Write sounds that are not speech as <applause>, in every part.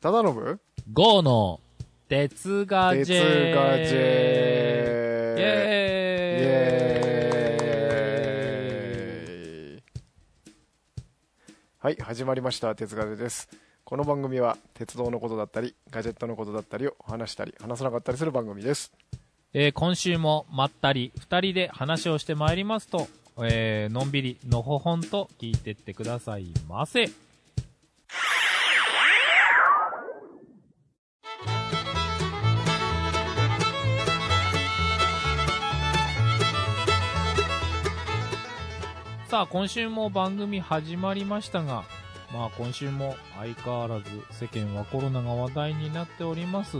忠信ゴーの鉄ガジェ鉄ガジェイェーイイエーイはい、始まりました。鉄ガジェです。この番組は鉄道のことだったり、ガジェットのことだったりを話したり、話さなかったりする番組です。えー今週もまったり二人で話をしてまいりますと、えーのんびりのほほんと聞いてってくださいませ。さあ、今週も番組始まりましたが、まあ今週も相変わらず世間はコロナが話題になっております。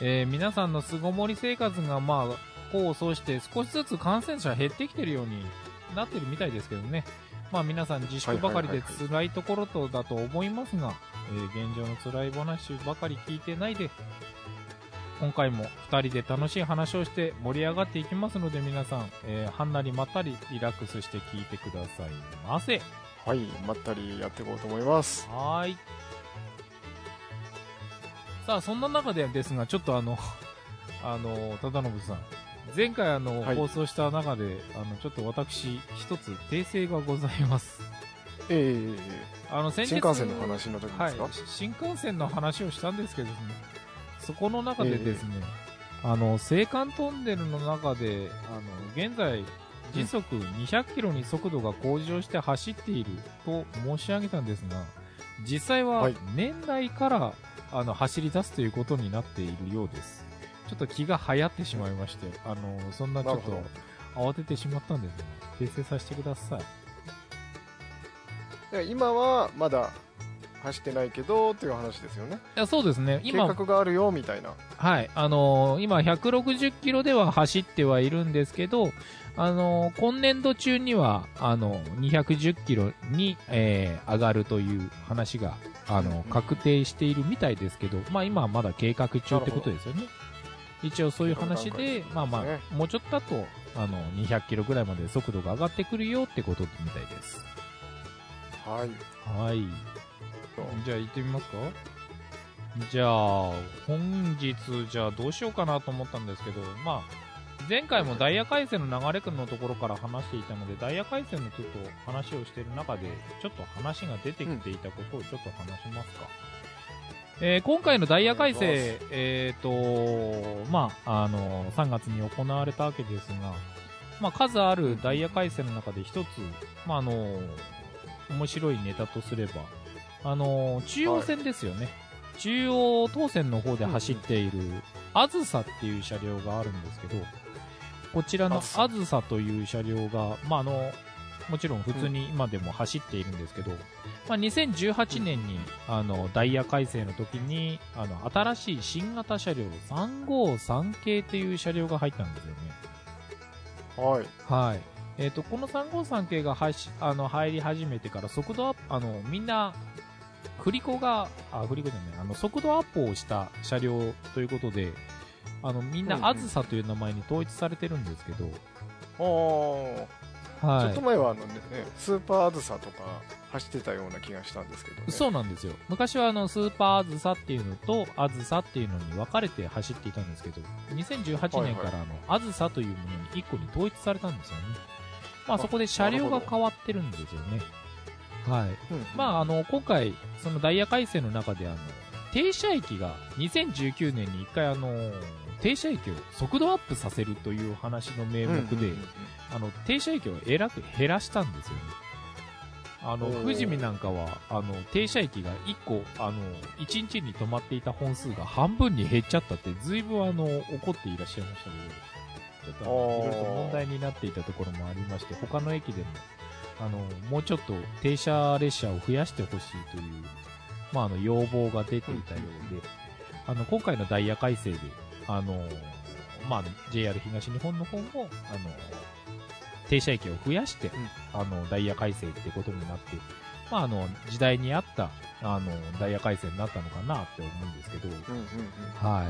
えー皆さんの巣ごもり生活がまあ、功を奏して少しずつ感染者減ってきてるようになってるみたいですけどね。まあ皆さん自粛ばかりで辛いところとだと思いますが、えー現状の辛い話ばかり聞いてないで、今回も二人で楽しい話をして盛り上がっていきますので皆さん、えーはんなりまったりリラックスして聞いてくださいませ。はい、まったりやっていこうと思います。はーい。さあ、そんな中でですが、ちょっとあの、<laughs> あの、忠信さん、前回あの、はい放送した中で、あの、ちょっと私、一つ訂正がございます。えあの、ー、先日新幹線の話の時ですか、はい、新幹線の話をしたんですけどね、そこの中でですね、あの、青函トンネルの中で、あの、現在、時速200キロに速度が向上して走っていると申し上げたんですが、実際ははい年内から、あの、走り出すということになっているようです。ちょっと気が流行ってしまいまして、あの、そんなちょっと慌ててしまったんですね。訂正させてください。今はまだ走ってないけどっていう話ですよね。いやそうですね。計今、画があるよみたいな。はい。あのー今160キロでは走ってはいるんですけど、あのー今年度中には、あの210キロに、えー上がるという話が、あのうん確定しているみたいですけど、まあ今はまだ計画中ってことですよね。一応そういう話で、まあまねあ、もうちょっとだと、あの、200キロぐらいまで速度が上がってくるよってことみたいです。はい。はい。じゃあ行ってみますか？じゃあ、本日、じゃあどうしようかなと思ったんですけど、まあ、前回もダイヤ回線の流れのところから話していたので、ダイヤ回線のちょっと話をしている中で、ちょっと話が出てきていたことをちょっと話しますか。えー今回のダイヤ改正、えっ、と、まあ、あの、3月に行われたわけですが、まあ、数あるダイヤ改正の中で一つ、まあ、あの、面白いネタとすれば、あの、中央線ですよね。中央当線の方で走っている、あずさっていう車両があるんですけど、こちらのあずさという車両が、まあ、あの、もちろん普通に今でも走っているんですけど、まあ、2018年に、あの、ダイヤ改正の時に、あの、新しい新型車両353系っていう車両が入ったんですよね。はい。はい。えっ、と、この353系がはしあの入り始めてから速度アップ、あの、みんな、振り子が、あ、振り子じゃない、あの、速度アップをした車両ということで、あの、みんなんあずさという名前に統一されてるんですけど、おーはい。ちょっと前はあの、ね、スーパーアズサとか走ってたような気がしたんですけど、ね、そうなんですよ。昔はあの、スーパーあずさっていうのと、あずさっていうのに分かれて走っていたんですけど、2018年からあの、あずさというものに1個に統一されたんですよね。まああそこで車両が変わってるんですよね。はい。うんまあ、あの、今回、そのダイヤ改正の中で、あの、停車駅が2019年に一回あの、停車駅を速度アップさせるという話の名目で、あの、停車駅をえらく減らしたんですよね。あの、富士見なんかは、あの、停車駅が1個、あの、1日に止まっていた本数が半分に減っちゃったって、ずいぶんあの、怒っていらっしゃいましたけど、ちょっといろいろと問題になっていたところもありまして、他の駅でも、あの、もうちょっと停車列車を増やしてほしいという、まあ、あの、要望が出ていたようで、あの、今回のダイヤ改正で、あの、まあ、JR 東日本の方も、あの、停車駅を増やして、あの、ダイヤ改正ってことになって、まあ、あの、時代に合った、あの、ダイヤ改正になったのかなって思うんですけど、は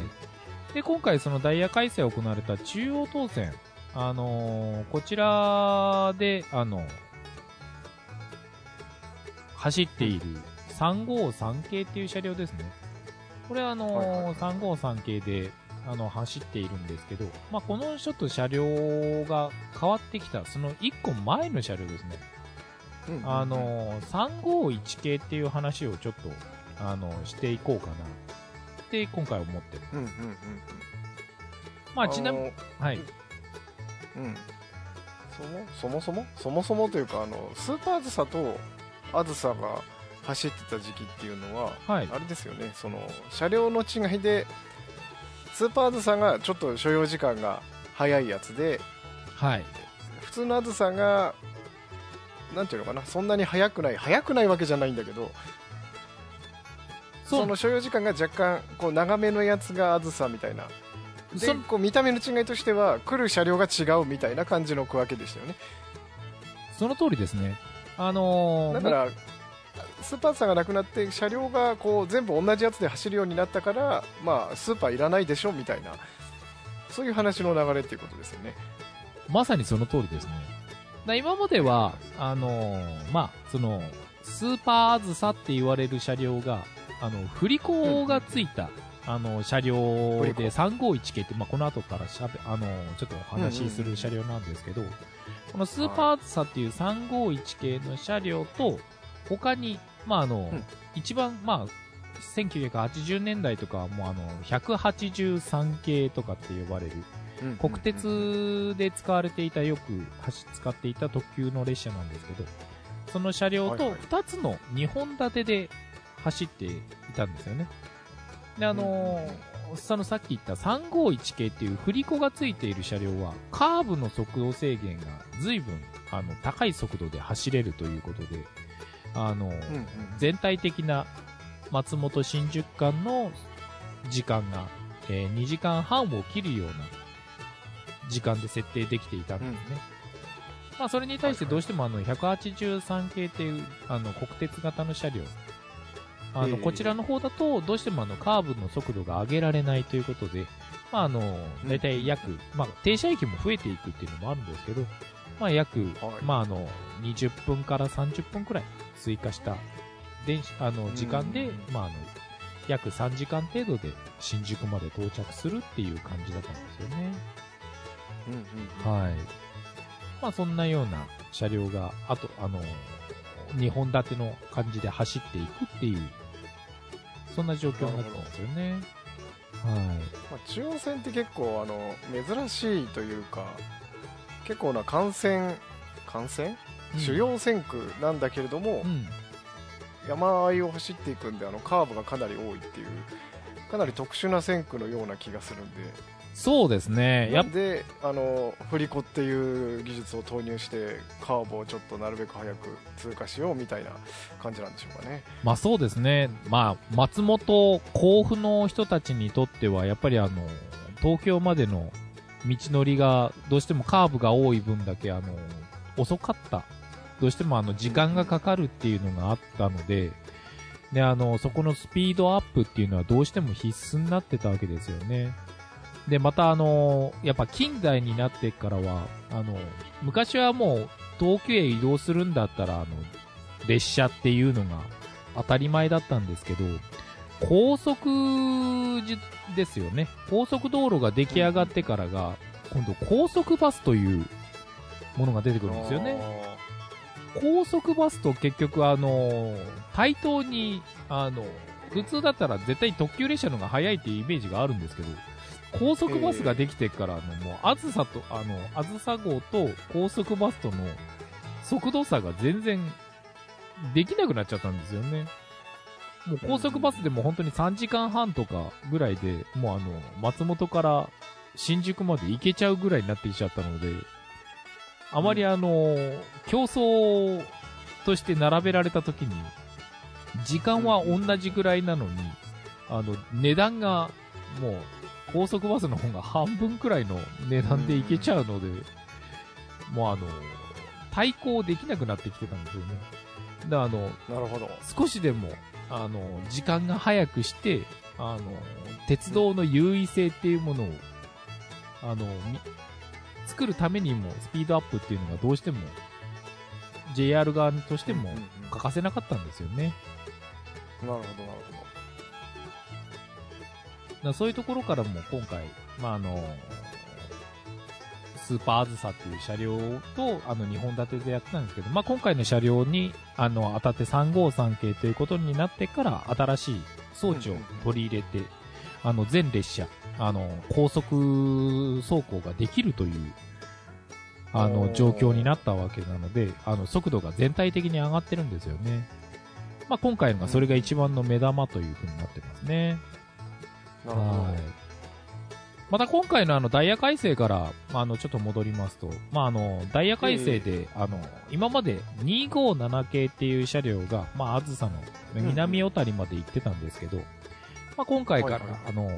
い。で、今回そのダイヤ改正が行われた中央当選、あのーこちらで、あの、走っている353系っていう車両ですね。これはあのはいはいはい353系で、あの、走っているんですけど、まあ、このちょっと車両が変わってきた、その1個前の車両ですね。うんあの、351系っていう話をちょっと、あの、していこうかな。って今回思ってる。うんうんうんうんまあ、ちなみに、にはい。うんそもそもそも？そもそもというかあのスーパーあずさとあずさが走ってた時期っていうのは、はい。あれですよね。その車両の違いでスーパーあずさがちょっと所要時間が早いやつではい。普通のあずさがなんていうのかなそんなに速くない速くないわけじゃないんだけどその所要時間が若干こう長めのやつがあずさみたいな。でそこう見た目の違いとしては来る車両が違うみたいな感じの区分けでしたよね。その通りですね。あのーだからスーパーさんがなくなって車両がこう全部同じやつで走るようになったから、まあ、スーパーいらないでしょみたいなそういう話の流れっていうことですよね。まさにその通りですね。だ今までは、あのーまあ、その、スーパーあずさって言われる車両が、あの、振り子がついた、あの、車両で351系って、まあ、この後からしゃべ、あのーちょっとお話しする車両なんですけど、このスーパーあずさっていう351系の車両と、他に、まあ、あの、うん。一番、まあ、1980年代とかはもうあの、183系とかって呼ばれる、国鉄で使われていたよく走使っていた特急の列車なんですけど、その車両とはいはい。2つの2本立てで走っていたんですよね。で、あのーそのさっき言った351系っていう振り子がついている車両は、カーブの速度制限が随分、あの、高い速度で走れるということで、あのーうんうん。全体的な松本新宿間の時間が、えー2時間半を切るような時間で設定できていたんですね。まあ、それに対してどうしてもあの、183系っていう、あの、国鉄型の車両、あの、ええ。こちらの方だと、どうしてもあの、カーブの速度が上げられないということで、まあ、あの、だいたい約、まあ、停車駅も増えていくっていうのもあるんですけど、まあ、約、はい。まあ、あの、20分から30分くらい追加した電子、あの、時間でうん、まあ、あの、約3時間程度で新宿まで到着するっていう感じだったんですよね。うんうんはい。まあ、そんなような車両が、あと、あの、2本立ての感じで走っていくっていう、そんな状況になったんですよね。はい。まあ、中央線って結構あの珍しいというか結構な幹線幹線、主要線区なんだけれども、うん。山あいを走っていくんであのカーブがかなり多いっていうかなり特殊な線区のような気がするんでそうですね。やっであの振り子っていう技術を投入してカーブをちょっとなるべく早く通過しようみたいな感じなんでしょうかねまあそうですね。まあ、松本、甲府の人たちにとっては、やっぱりあの、東京までの道のりが、どうしてもカーブが多い分だけ、あの、遅かった。どうしてもあの、時間がかかるっていうのがあったので、で、あの、そこのスピードアップっていうのはどうしても必須になってたわけですよね。で、またあの、やっぱ近代になってからは、あの、昔はもう、東京へ移動するんだったら、あの、列車っていうのが当たり前だったんですけど、高速ですよね。高速道路が出来上がってからが、今度高速バスというものが出てくるんですよね。高速バスと結局あの、対等に、あの、普通だったら絶対特急列車の方が速いっていうイメージがあるんですけど、高速バスができてからの、もう、あずさと、あの、あずさ号と高速バスとの速度差が全然できなくなっちゃったんですよね。もう高速バスでも本当に3時間半とかぐらいで、もうあの、松本から新宿まで行けちゃうぐらいになってきちゃったので、あまりあの、競争として並べられた時に、時間は同じぐらいなのに、あの、値段がもう、高速バスの方が半分くらいの値段で行けちゃうので、もうあの、対抗できなくなってきてたんですよね。だからあの、なるほど少しでも、あの、時間が早くして、あの、鉄道の優位性っていうものを、あの、み作るためにもスピードアップっていうのがどうしても、JR 側としても欠かせなかったんですよね。なるほどなるだそういうところからも今回、まあ、あの、スーパーあずさっていう車両と、あの、2本立てでやってたんですけど、まあ、今回の車両に、あの、当たって353系ということになってから、新しい装置を取り入れて、あの、全列車、あの、高速走行ができるという、あの、状況になったわけなので、あの、速度が全体的に上がってるんですよね。まあ、今回のがそれが一番の目玉というふうになってますね。なるほど。また今回のあのダイヤ改正から、あの、ちょっと戻りますと、まあ、あの、ダイヤ改正で、あの、今まで257系っていう車両が、まあ、あずさの南小谷まで行ってたんですけど、まあ、今回から、あの、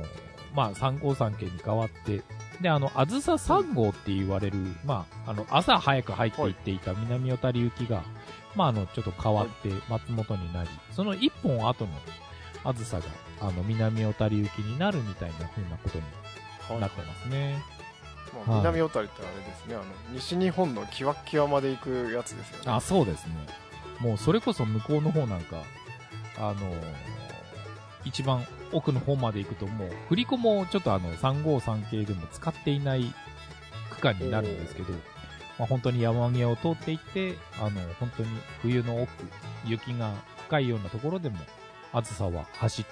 まあ、353系に変わって、で、あの、あずさ3号って言われる、まあ、あの、朝早く入っていっていた南小谷行きが、まあ、あの、ちょっと変わって松本になり、その1本後のあずさが、あの、南小谷行きになるみたいな風なことになってますね。まあ、南小谷ってあれですね、あの西日本のキワッキワまで行くやつですよね。あ、そうですね。もうそれこそ向こうの方なんか、あのー、一番奥の方まで行くともう、振り子もちょっとあの353系でも使っていない区間になるんですけど、まあ、本当に山際を通っていって、あの、本当に冬の奥、雪が深いようなところでも、あずさは走って、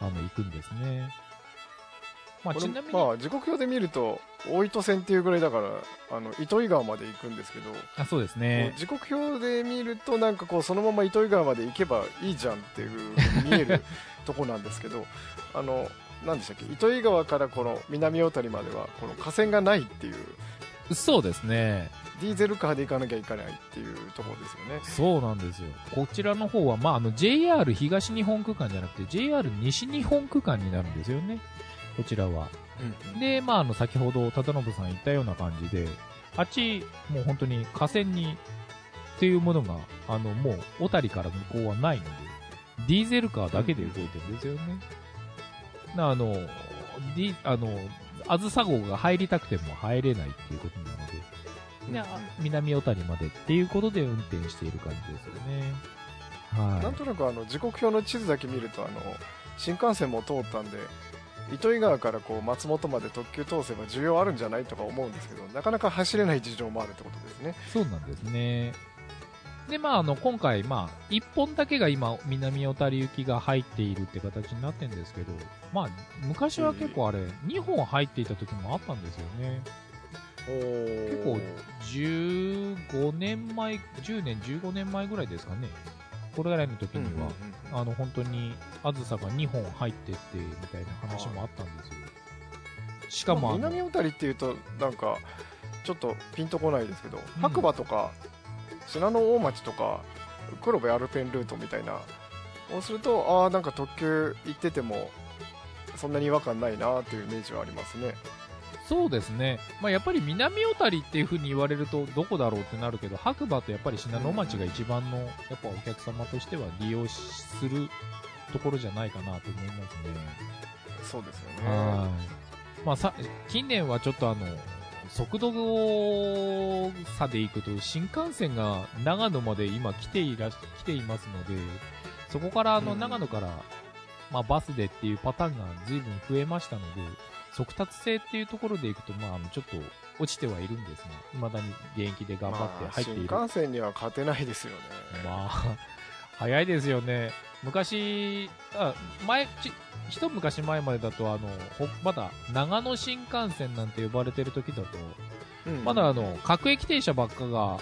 あの、行くんですね。まあ、ちなみに、まあ、時刻表で見ると大糸線っていうぐらいだからあの糸魚川まで行くんですけどあそうですね時刻表で見るとなんかこうそのまま糸魚川まで行けばいいじゃんっていう見えるとこなんですけど <laughs> あの何でしたっけ？糸魚川からこの南小谷まではこの河川がないっていうそうですね。ディーゼルカーで行かなきゃいけないっていうところですよね。そうなんですよ。こちらの方は、まあ、あの JR 東日本区間じゃなくて JR 西日本区間になるんですよね。こちらは。うん、で、まあ、あの、先ほど、忠信さん言ったような感じで、あっち、もう本当に河川に、っていうものが、あの、もう、小谷から向こうはないので、ディーゼルカーだけで動いてるんですよね。うん、あの、ディ、あの、あずさ号が入りたくても入れないっていうことなので、で、南小谷までっていうことで運転している感じですよね。はい。なんとなくあの、時刻表の地図だけ見ると、あの、新幹線も通ったんで、糸魚川からこう松本まで特急通せば需要あるんじゃないとか思うんですけどなかなか走れない事情もあるってことですねそうなんですねでまああの今回まあ1本だけが今南小谷行きが入っているって形になってるんですけどまあ昔は結構あれ2本入っていた時もあったんですよね。結構15年前10年15年前ぐらいですかね。これぐらいの時には、あの、本当に、あずさが2本入ってって、みたいな話もあったんですよ。しかも南小谷っていうと、なんか、ちょっとピンとこないですけど、うん、白馬とか、信濃大町とか、黒部アルペンルートみたいな、そうすると、ああ、なんか特急行ってても、そんなに違和感ないなっていうイメージはありますね。そうですね、まあ、やっぱり南小谷っていう風に言われるとどこだろうってなるけど白馬とやっぱり信濃町が一番のやっぱお客様としては利用するところじゃないかなと思いますね。そうですよね。はい。まあさ、近年はちょっとあの、速度差で行くと新幹線が長野まで今来ていら来ていますので、そこからあの長野から、まあバスでっていうパターンが随分増えましたので、速達性っていうところでいくと、まあ、ちょっと落ちてはいるんですが、未だに現役で頑張って入っている。まあ、新幹線には勝てないですよね。まあ、早いですよね。昔、あ前、一昔前までだと、あの、まだ長野新幹線なんて呼ばれてる時だと、うん、まだあの、各駅停車ばっかが、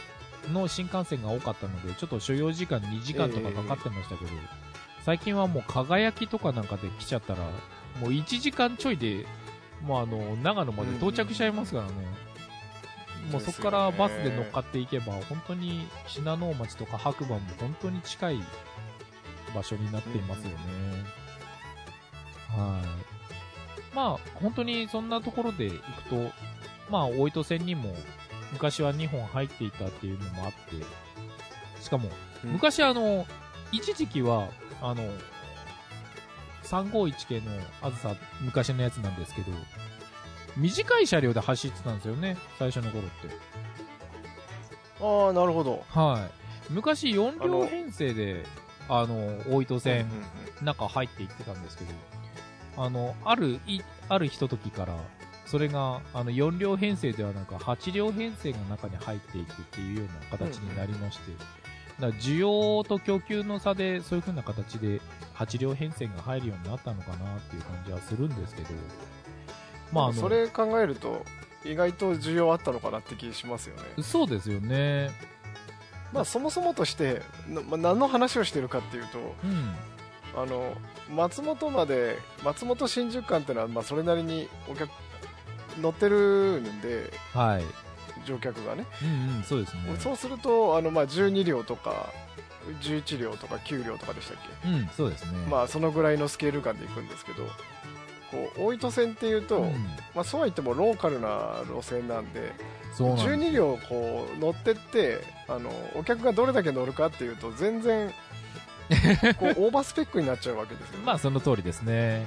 の新幹線が多かったので、ちょっと所要時間2時間とかかかってましたけど、えー、最近はもう輝きとかなんかで来ちゃったら、もう1時間ちょいでもうあの、長野まで到着しちゃいますからね。うん、もうそこからバスで乗っかっていけば、本当に信濃町とか白馬も本当に近い場所になっていますよね。うん、はい。まあ、本当にそんなところで行くと、まあ、大糸線にも昔は2本入っていたっていうのもあって、しかも、昔あの、一時期は、あの、351系のあずさ、昔のやつなんですけど、短い車両で走ってたんですよね、最初の頃って。ああ、なるほど。はい。昔4両編成で、ああの、大糸うん線うん、中入っていってたんですけど、あの、ある、い、あるひとときから、それが、あの、4両編成ではなく、8両編成が中に入っていくっていうような形になりまして、だから需要と供給の差で、そういう風な形で、8両編成が入るようになったのかなっていう感じはするんですけど、まあ、あの、それ考えると意外と需要あったのかなって気しますよねそうですよね。まあそもそもとしてなまあ何の話をしてるかっていうとうん。あの松本まで松本新宿間っていうのはまあそれなりにお客乗ってるんではい。乗客がね、うんうん、そうですね。そうするとあのまあ12両とか11両とか9両とかでしたっけ？うん、そうですね。まあそのぐらいのスケール感で行くんですけどこう大糸線っていうと、うんまあ、そうは言ってもローカルな路線なんでそうなんです12両こう乗ってってあのお客がどれだけ乗るかっていうと全然こうオーバースペックになっちゃうわけですよ、ねまあ、その通りですね。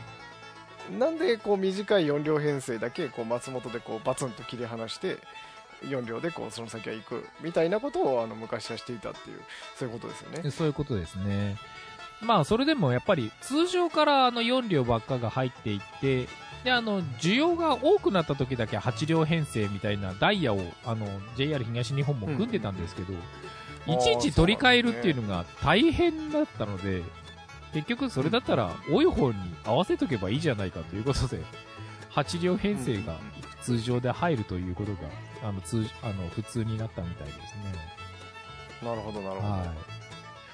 なんでこう短い4両編成だけこう松本でこうバツンと切り離して4両でこうその先は行くみたいなことをあの昔はしていたっていうそういうことですよねそういうことですね。まあ、それでもやっぱり通常からあの4両ばっかが入っていって、で、あの、需要が多くなった時だけ8両編成みたいなダイヤを、あの、JR 東日本も組んでたんですけど、んいちいち取り替えるっていうのが大変だったので、結局それだったら多い方に合わせとけばいいじゃないかということで、8両編成が通常で入るということが、あの、通、あの、普通になったみたいですね。なるほどなるほど、はい。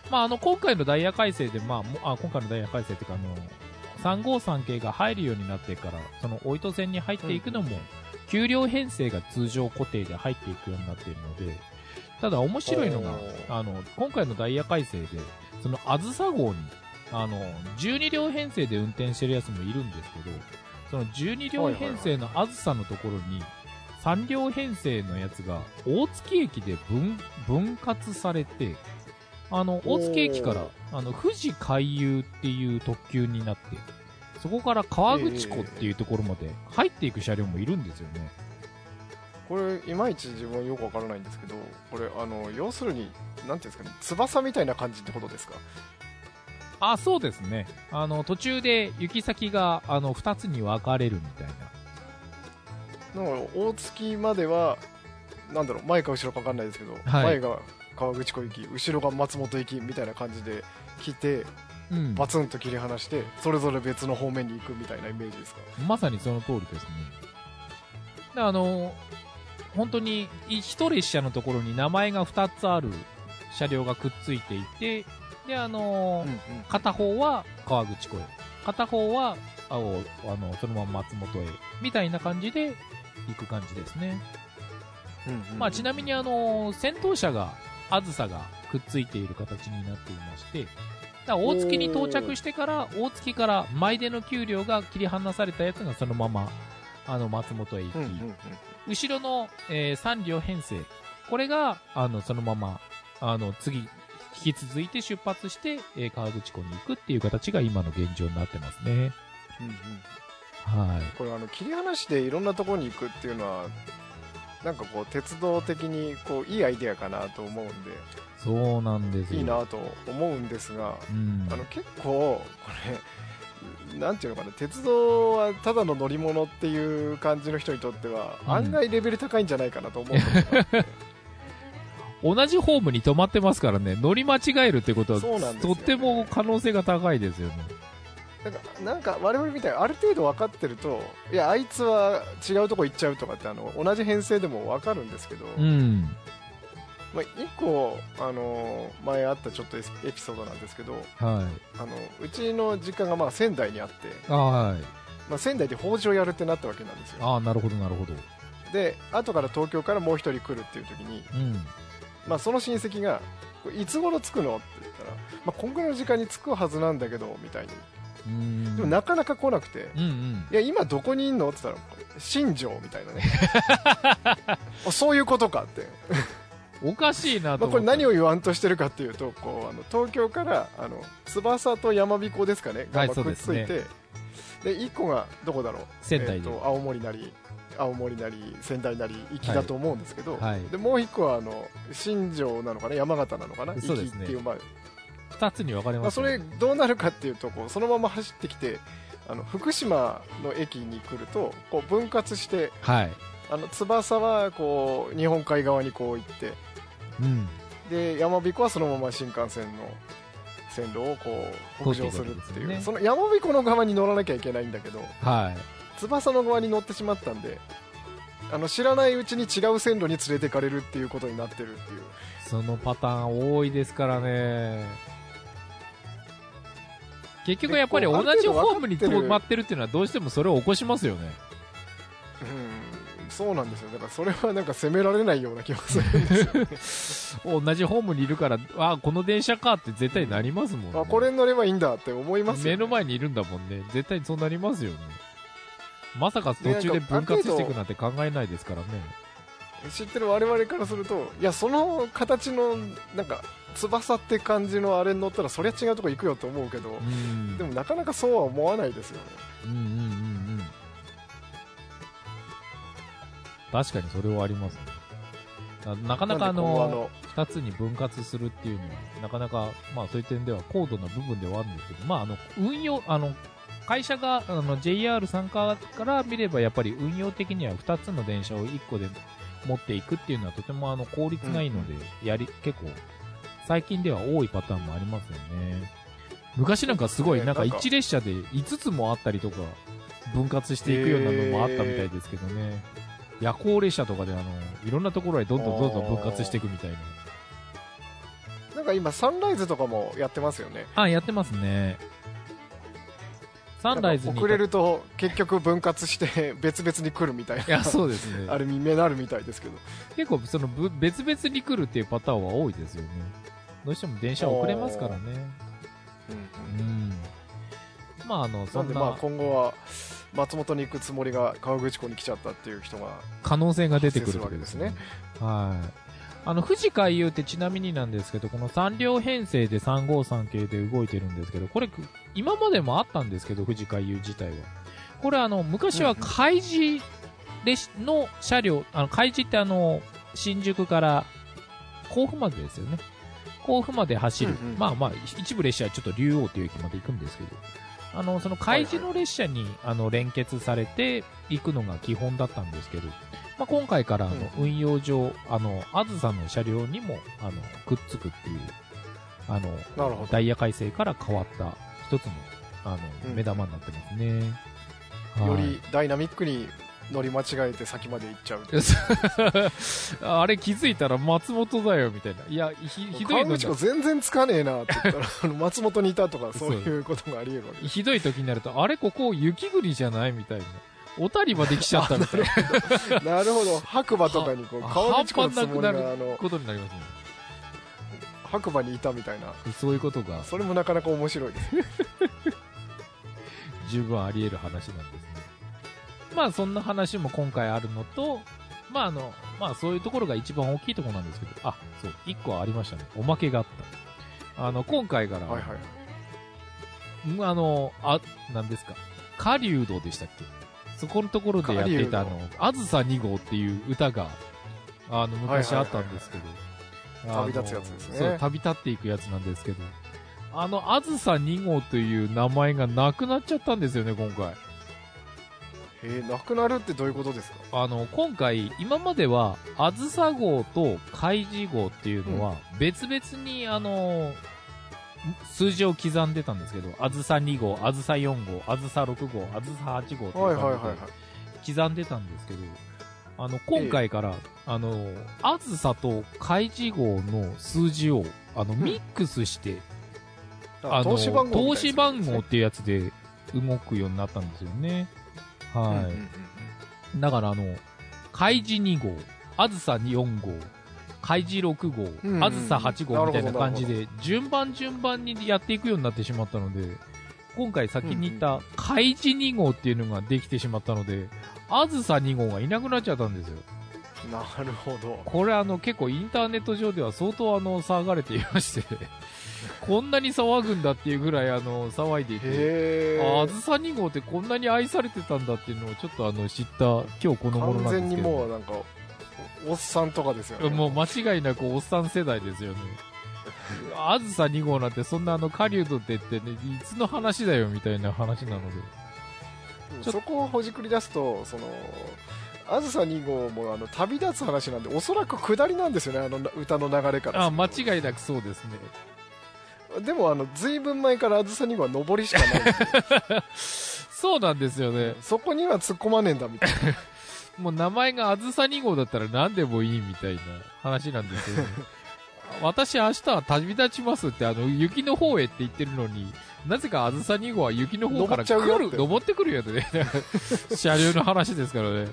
まあ、あの、今回のダイヤ改正で、まあ、もあ今回のダイヤ改正っていうか、あの、353系が入るようになってから、その、大糸線に入っていくのも、給料編成が通常固定で入っていくようになっているので、ただ面白いのがあの、今回のダイヤ改正で、その、あずさ号に、あの、12両編成で運転してるやつもいるんですけど、その12両編成のあずさのところに、3両編成のやつが、大月駅で分、分割されて、あの、大月駅から、あの、富士海遊っていう特急になって、そこから川口湖っていうところまで入っていく車両もいるんですよね。これいまいち自分はよくわからないんですけどこれあの要するになんていうんですかね翼みたいな感じってことですか？あ、そうですね。あの、途中で行き先が、あの、二つに分かれるみたいな。だから大月まではなんだろう前か後ろか分かんないですけど、はい前が川口湖行き後ろが松本行きみたいな感じで来てうん。バツンと切り離してそれぞれ別の方面に行くみたいなイメージですか？まさにその通りですね。であの、本当に一列車のところに名前が2つある車両がくっついていて、で、あの、片方は川口湖へ、片方は、あの、そのまま松本へ、みたいな感じで行く感じですね。まあ、ちなみにあの、先頭車が、あずさがくっついている形になっていまして、だ大月に到着してから、大月から前出の給料が切り離されたやつがそのまま、あの、松本へ行き、うんうんうん後ろの、え3両編成、これが、あの、そのまま、あの、次、引き続いて出発して、えー川口湖に行くっていう形が今の現状になってますね。うんうんはい。これあの切り離していろんなところに行くっていうのはなんかこう鉄道的にこういいアイデアかなと思うんでそうなんですよ。いいなと思うんですがうん。あの結構これなんていうのかな鉄道はただの乗り物っていう感じの人にとってはうん案外レベル高いんじゃないかなと思う <laughs> 同じホームに止まってますからね、乗り間違えるってことは、ねとっても可能性が高いですよね。なんかなんか我々みたいにある程度分かってるといやあいつは違うとこ行っちゃうとかってあの同じ編成でも分かるんですけど、うん。まあ、1個、あのー前あったちょっとエピソードなんですけどはい。あのうちの実家がまあ仙台にあって、あはい。まあ、仙台で法事をやるってなったわけなんですよああ、なるほど、なるほど。で後から東京からもう一人来るっていう時に、うん。まあ、その親戚が「いつ頃着くの?」って言ったら「まあ、こんぐらいの時間に着くはずなんだけど」みたいにうん。でもなかなか来なくてうんうん「い。や今どこにいんの?」って言ったら「新庄」みたいなねあ <laughs> そういうことかっておかしいなとまあ。これ何を言わんとしてるかっていうとこうあの東京からあの翼と山彦ですかね。がはいまあくっついて、そうで1個がどこだろう？仙台で。えーと青森なり青森なり仙台なり行きだと思うんですけど、はいでもう1個はあの新庄なのかな？山形なのかな？行きっていう、まあ、2つに分かれまあ、ますそれどうなるかっていうとこうそのまま走ってきてあの福島の駅に来るとこう分割してはい。あの翼はこう日本海側にこう行ってうん。で山彦はそのまま新幹線の線路をこう北上するっていうその山彦の側に乗らなきゃいけないんだけどはい。翼の側に乗ってしまったんであの知らないうちに違う線路に連れてかれるっていうことになってるっていうそのパターン多いですからね。結局やっぱり同じホームに止まってるっていうのはどうしてもそれを起こしますよね。うんそうなんですよだからそれはなんか責められないような気がするんですよね同じホームにいるから、<laughs> あ、この電車かって絶対なりますもんね。あこれに乗ればいいんだって思いますよ、ね、目の前にいるんだもんね。絶対にそうなりますよね。まさか途中で分割していくなんて考えないですからね。知ってる我々からするといやその形のなんか翼って感じのあれに乗ったらそりゃ違うとこ行くよと思うけど、うん。でもなかなかそうは思わないですよねうんうんうん確かにそれはありますね。ななかなかあの、二つに分割するっていうのは、なかなか、まあそういう点では高度な部分ではあるんですけど、まああの、運用、あの、会社が、あの、JR 参加から見れば、やっぱり運用的には二つの電車を一個で持っていくっていうのはとてもあの、効率がいいので、やり、結構、最近では多いパターンもありますよね。昔なんかすごい、なんかねなんか1列車で5つもあったりとか、分割していくようなのもあったみたいですけどね。夜行列車とかであの、いろんなところへどんどんどんどん分割していくみたいな。なんか今サンライズとかもやってますよねあ、やってますね。サンライズに。遅れると結局分割して別々に来るみたいないや、そうですね。<laughs> あれになるみたいですけど結構そのぶ別々に来るっていうパターンは多いですよね。どうしても電車遅れますからね。うん。まああの、そんなんでまあな今後は松本に行くつもりが河口湖に来ちゃったっていう人が可能性が出てくるわけですね。はい。あの、富士海遊ってちなみになんですけど、この3両編成で353系で動いてるんですけど、これ、今までもあったんですけど、富士海遊自体は。これあの、昔は海事列の車両、あの、海事ってあの、新宿から甲府までですよね。甲府まで走る。うんうんまあまあ、一部列車はちょっと竜王という駅まで行くんですけど、あの、その海事の列車に、あの、連結されて行くのが基本だったんですけど、まあ、今回からあの、うん。運用上、あの、あずさの車両にも、あの、くっつくっていう、あの、ダイヤ改正から変わった一つの、あの、うん。目玉になってますね。よはい。りダイナミックに乗り間違えて先まで行っちゃう <laughs> あれ気づいたら松本だよみたいな。いや、ひひどいの河口湖全然つかねえなって言ったらあの <laughs> 松本にいたとかそういうことがあり得るわけ。ひどい時になると、あれここ雪国じゃないみたいな。小谷まで来ちゃったみたいな。<laughs> なるほど。白馬とかにこうは河口湖のつもり半端なくながあのことになりますね。白馬にいたみたいな。そういうことが。それもなかなか面白いです。十分あり得る話なんです。ね。まあそんな話も今回あるのと、まああの、まあそういうところが一番大きいところなんですけど、あ、そう、一個ありましたね。おまけがあった。あの、今回から、はいはいうんあの、あ、なんですか。狩人でしたっけ？そこのところでやっていたあの、あずさ2号っていう歌が、あの、昔あったんですけど。旅立つやつですねそう、旅立っていくやつなんですけど。あの、あずさ2号という名前がなくなっちゃったんですよね、今回。えー、なくなるってどういうことですか？あの、今回、今までは、あずさ号と海事号っていうのは、別々に、あの、数字を刻んでたんですけど、あずさ2号、あずさ4号、あずさ6号、あずさ8号っていうはいはいはい感はい。じで刻んでたんですけど、あの、今回から、あの、あずさと海事号の数字を、あの、ん。ミックスして、ああの、投資番号投資番号っていうやつで動くようになったんですよね。はい。うんうんうんだからあの、海事2号、あずさ4号、海事6号、うん。うんあずさ8号みたいな感じなで、順番順番にやっていくようになってしまったので、今回先に言った海事2号っていうのができてしまったので、あずさ2号がいなくなっちゃったんですよ。なるほど。これあの結構インターネット上では相当あの騒がれていまして、<laughs> こんなに騒ぐんだっていうぐらいあの騒いでいて、あずさ2号ってこんなに愛されてたんだっていうのをちょっとあの知った今日この頃完全になんですけど。もうなんかおおっさんとかですよねもう間違いなくおっさん世代ですよね。あずさ2号なんてそんなあの狩人って言ってね、いつの話だよみたいな話なので。そこをほじくり出すとそのあずさ2号もあの旅立つ話なんでおそらく下りなんですよねあの歌の流れからあ、間違いなくそうですね。でもあのずいぶん前からあずさ2号は上りしかない <laughs> そうなんですよね。そこには突っ込まねえんだみたいな <laughs> もう名前があずさ2号だったら何でもいいみたいな話なんですよね。<laughs> 私明日は旅立ちますってあの雪の方へって言ってるのに、なぜかあずさ2号は雪の方から来る、登って登ってくるよね。<laughs> 車両の話ですからね。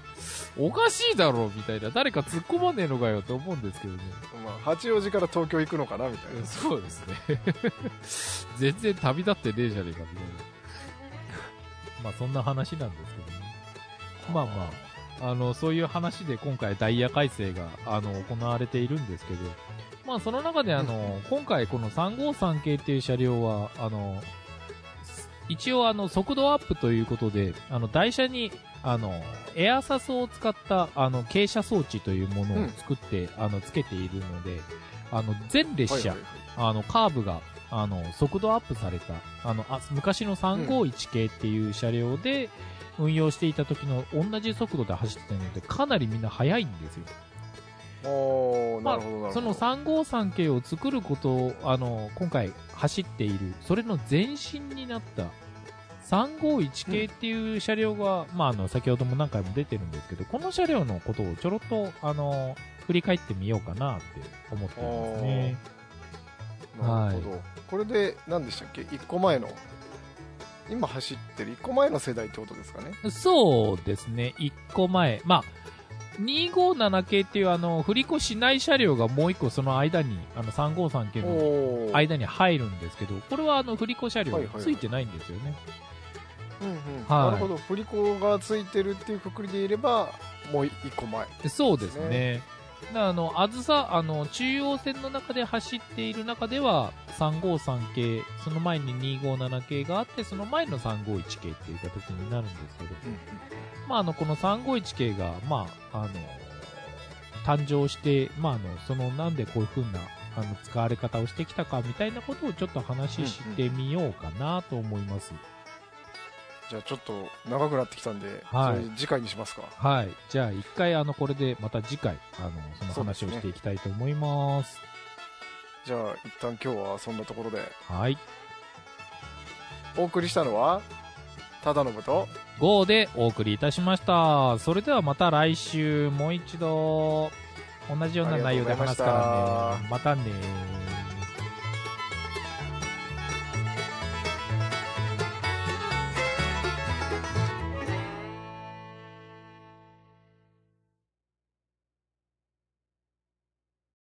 おかしいだろみたいな。誰か突っ込まねえのかよと思うんですけどね。まあ、八王子から東京行くのかなみたいなそうですね。<laughs> 全然旅立ってねえじゃねえかみたいな。まあそんな話なんですけどね。まあまあ、あの、そういう話で今回ダイヤ改正が、あの、行われているんですけど、まあその中であの、今回この353系っていう車両は、あの、一応あの、速度アップということで、あの、台車に、あの、エアサスを使った、あの、傾斜装置というものを作って、あの、つけているので、あの、全列車、はいはいあの、カーブが、あの、速度アップされた、あの、あ昔の351系っていう車両で運用していた時の同じ速度で走ってるので、かなりみんな速いんですよ。まあその353系を作ることを、あの、今回走っている、それの前身になった、351系っていう車両が、まあ、あの、先ほども何回も出てるんですけど、この車両のことをちょろっと、あの、振り返ってみようかなって思っていますね。なるほど、これで何でしたっけ？1個前の。今走ってる1個前の世代ってことですかね？そうですね、1個前。まあ、257系っていうあの、振り子しない車両がもう1個その間に、あの353系の間に入るんですけど、これはあの、振り子車両ついてないんですよね。うんうん。はい。なるほど。振り子がついてるっていうくくりでいればもう1個前。そうですね。あの、あずさ、あの、中央線の中で走っている中では、353系、その前に257系があって、その前の351系っていう形になるんですけど、まあ、あの、この351系が、まあ、あの、誕生して、まあ、あの、その、なんでこういう風な、あの、使われ方をしてきたかみたいなことをちょっと話してみようかなと思います。じゃあちょっと長くなってきたんで、はい次回にしますかはい。じゃあ、一回、あの、これでまた次回、あの、その話をしていきたいと思います。じゃあ一旦今日はそんなところではい。お送りしたのは忠信と5でお送りいたしました。それではまた来週、もう一度、同じような内容で話すからね。またね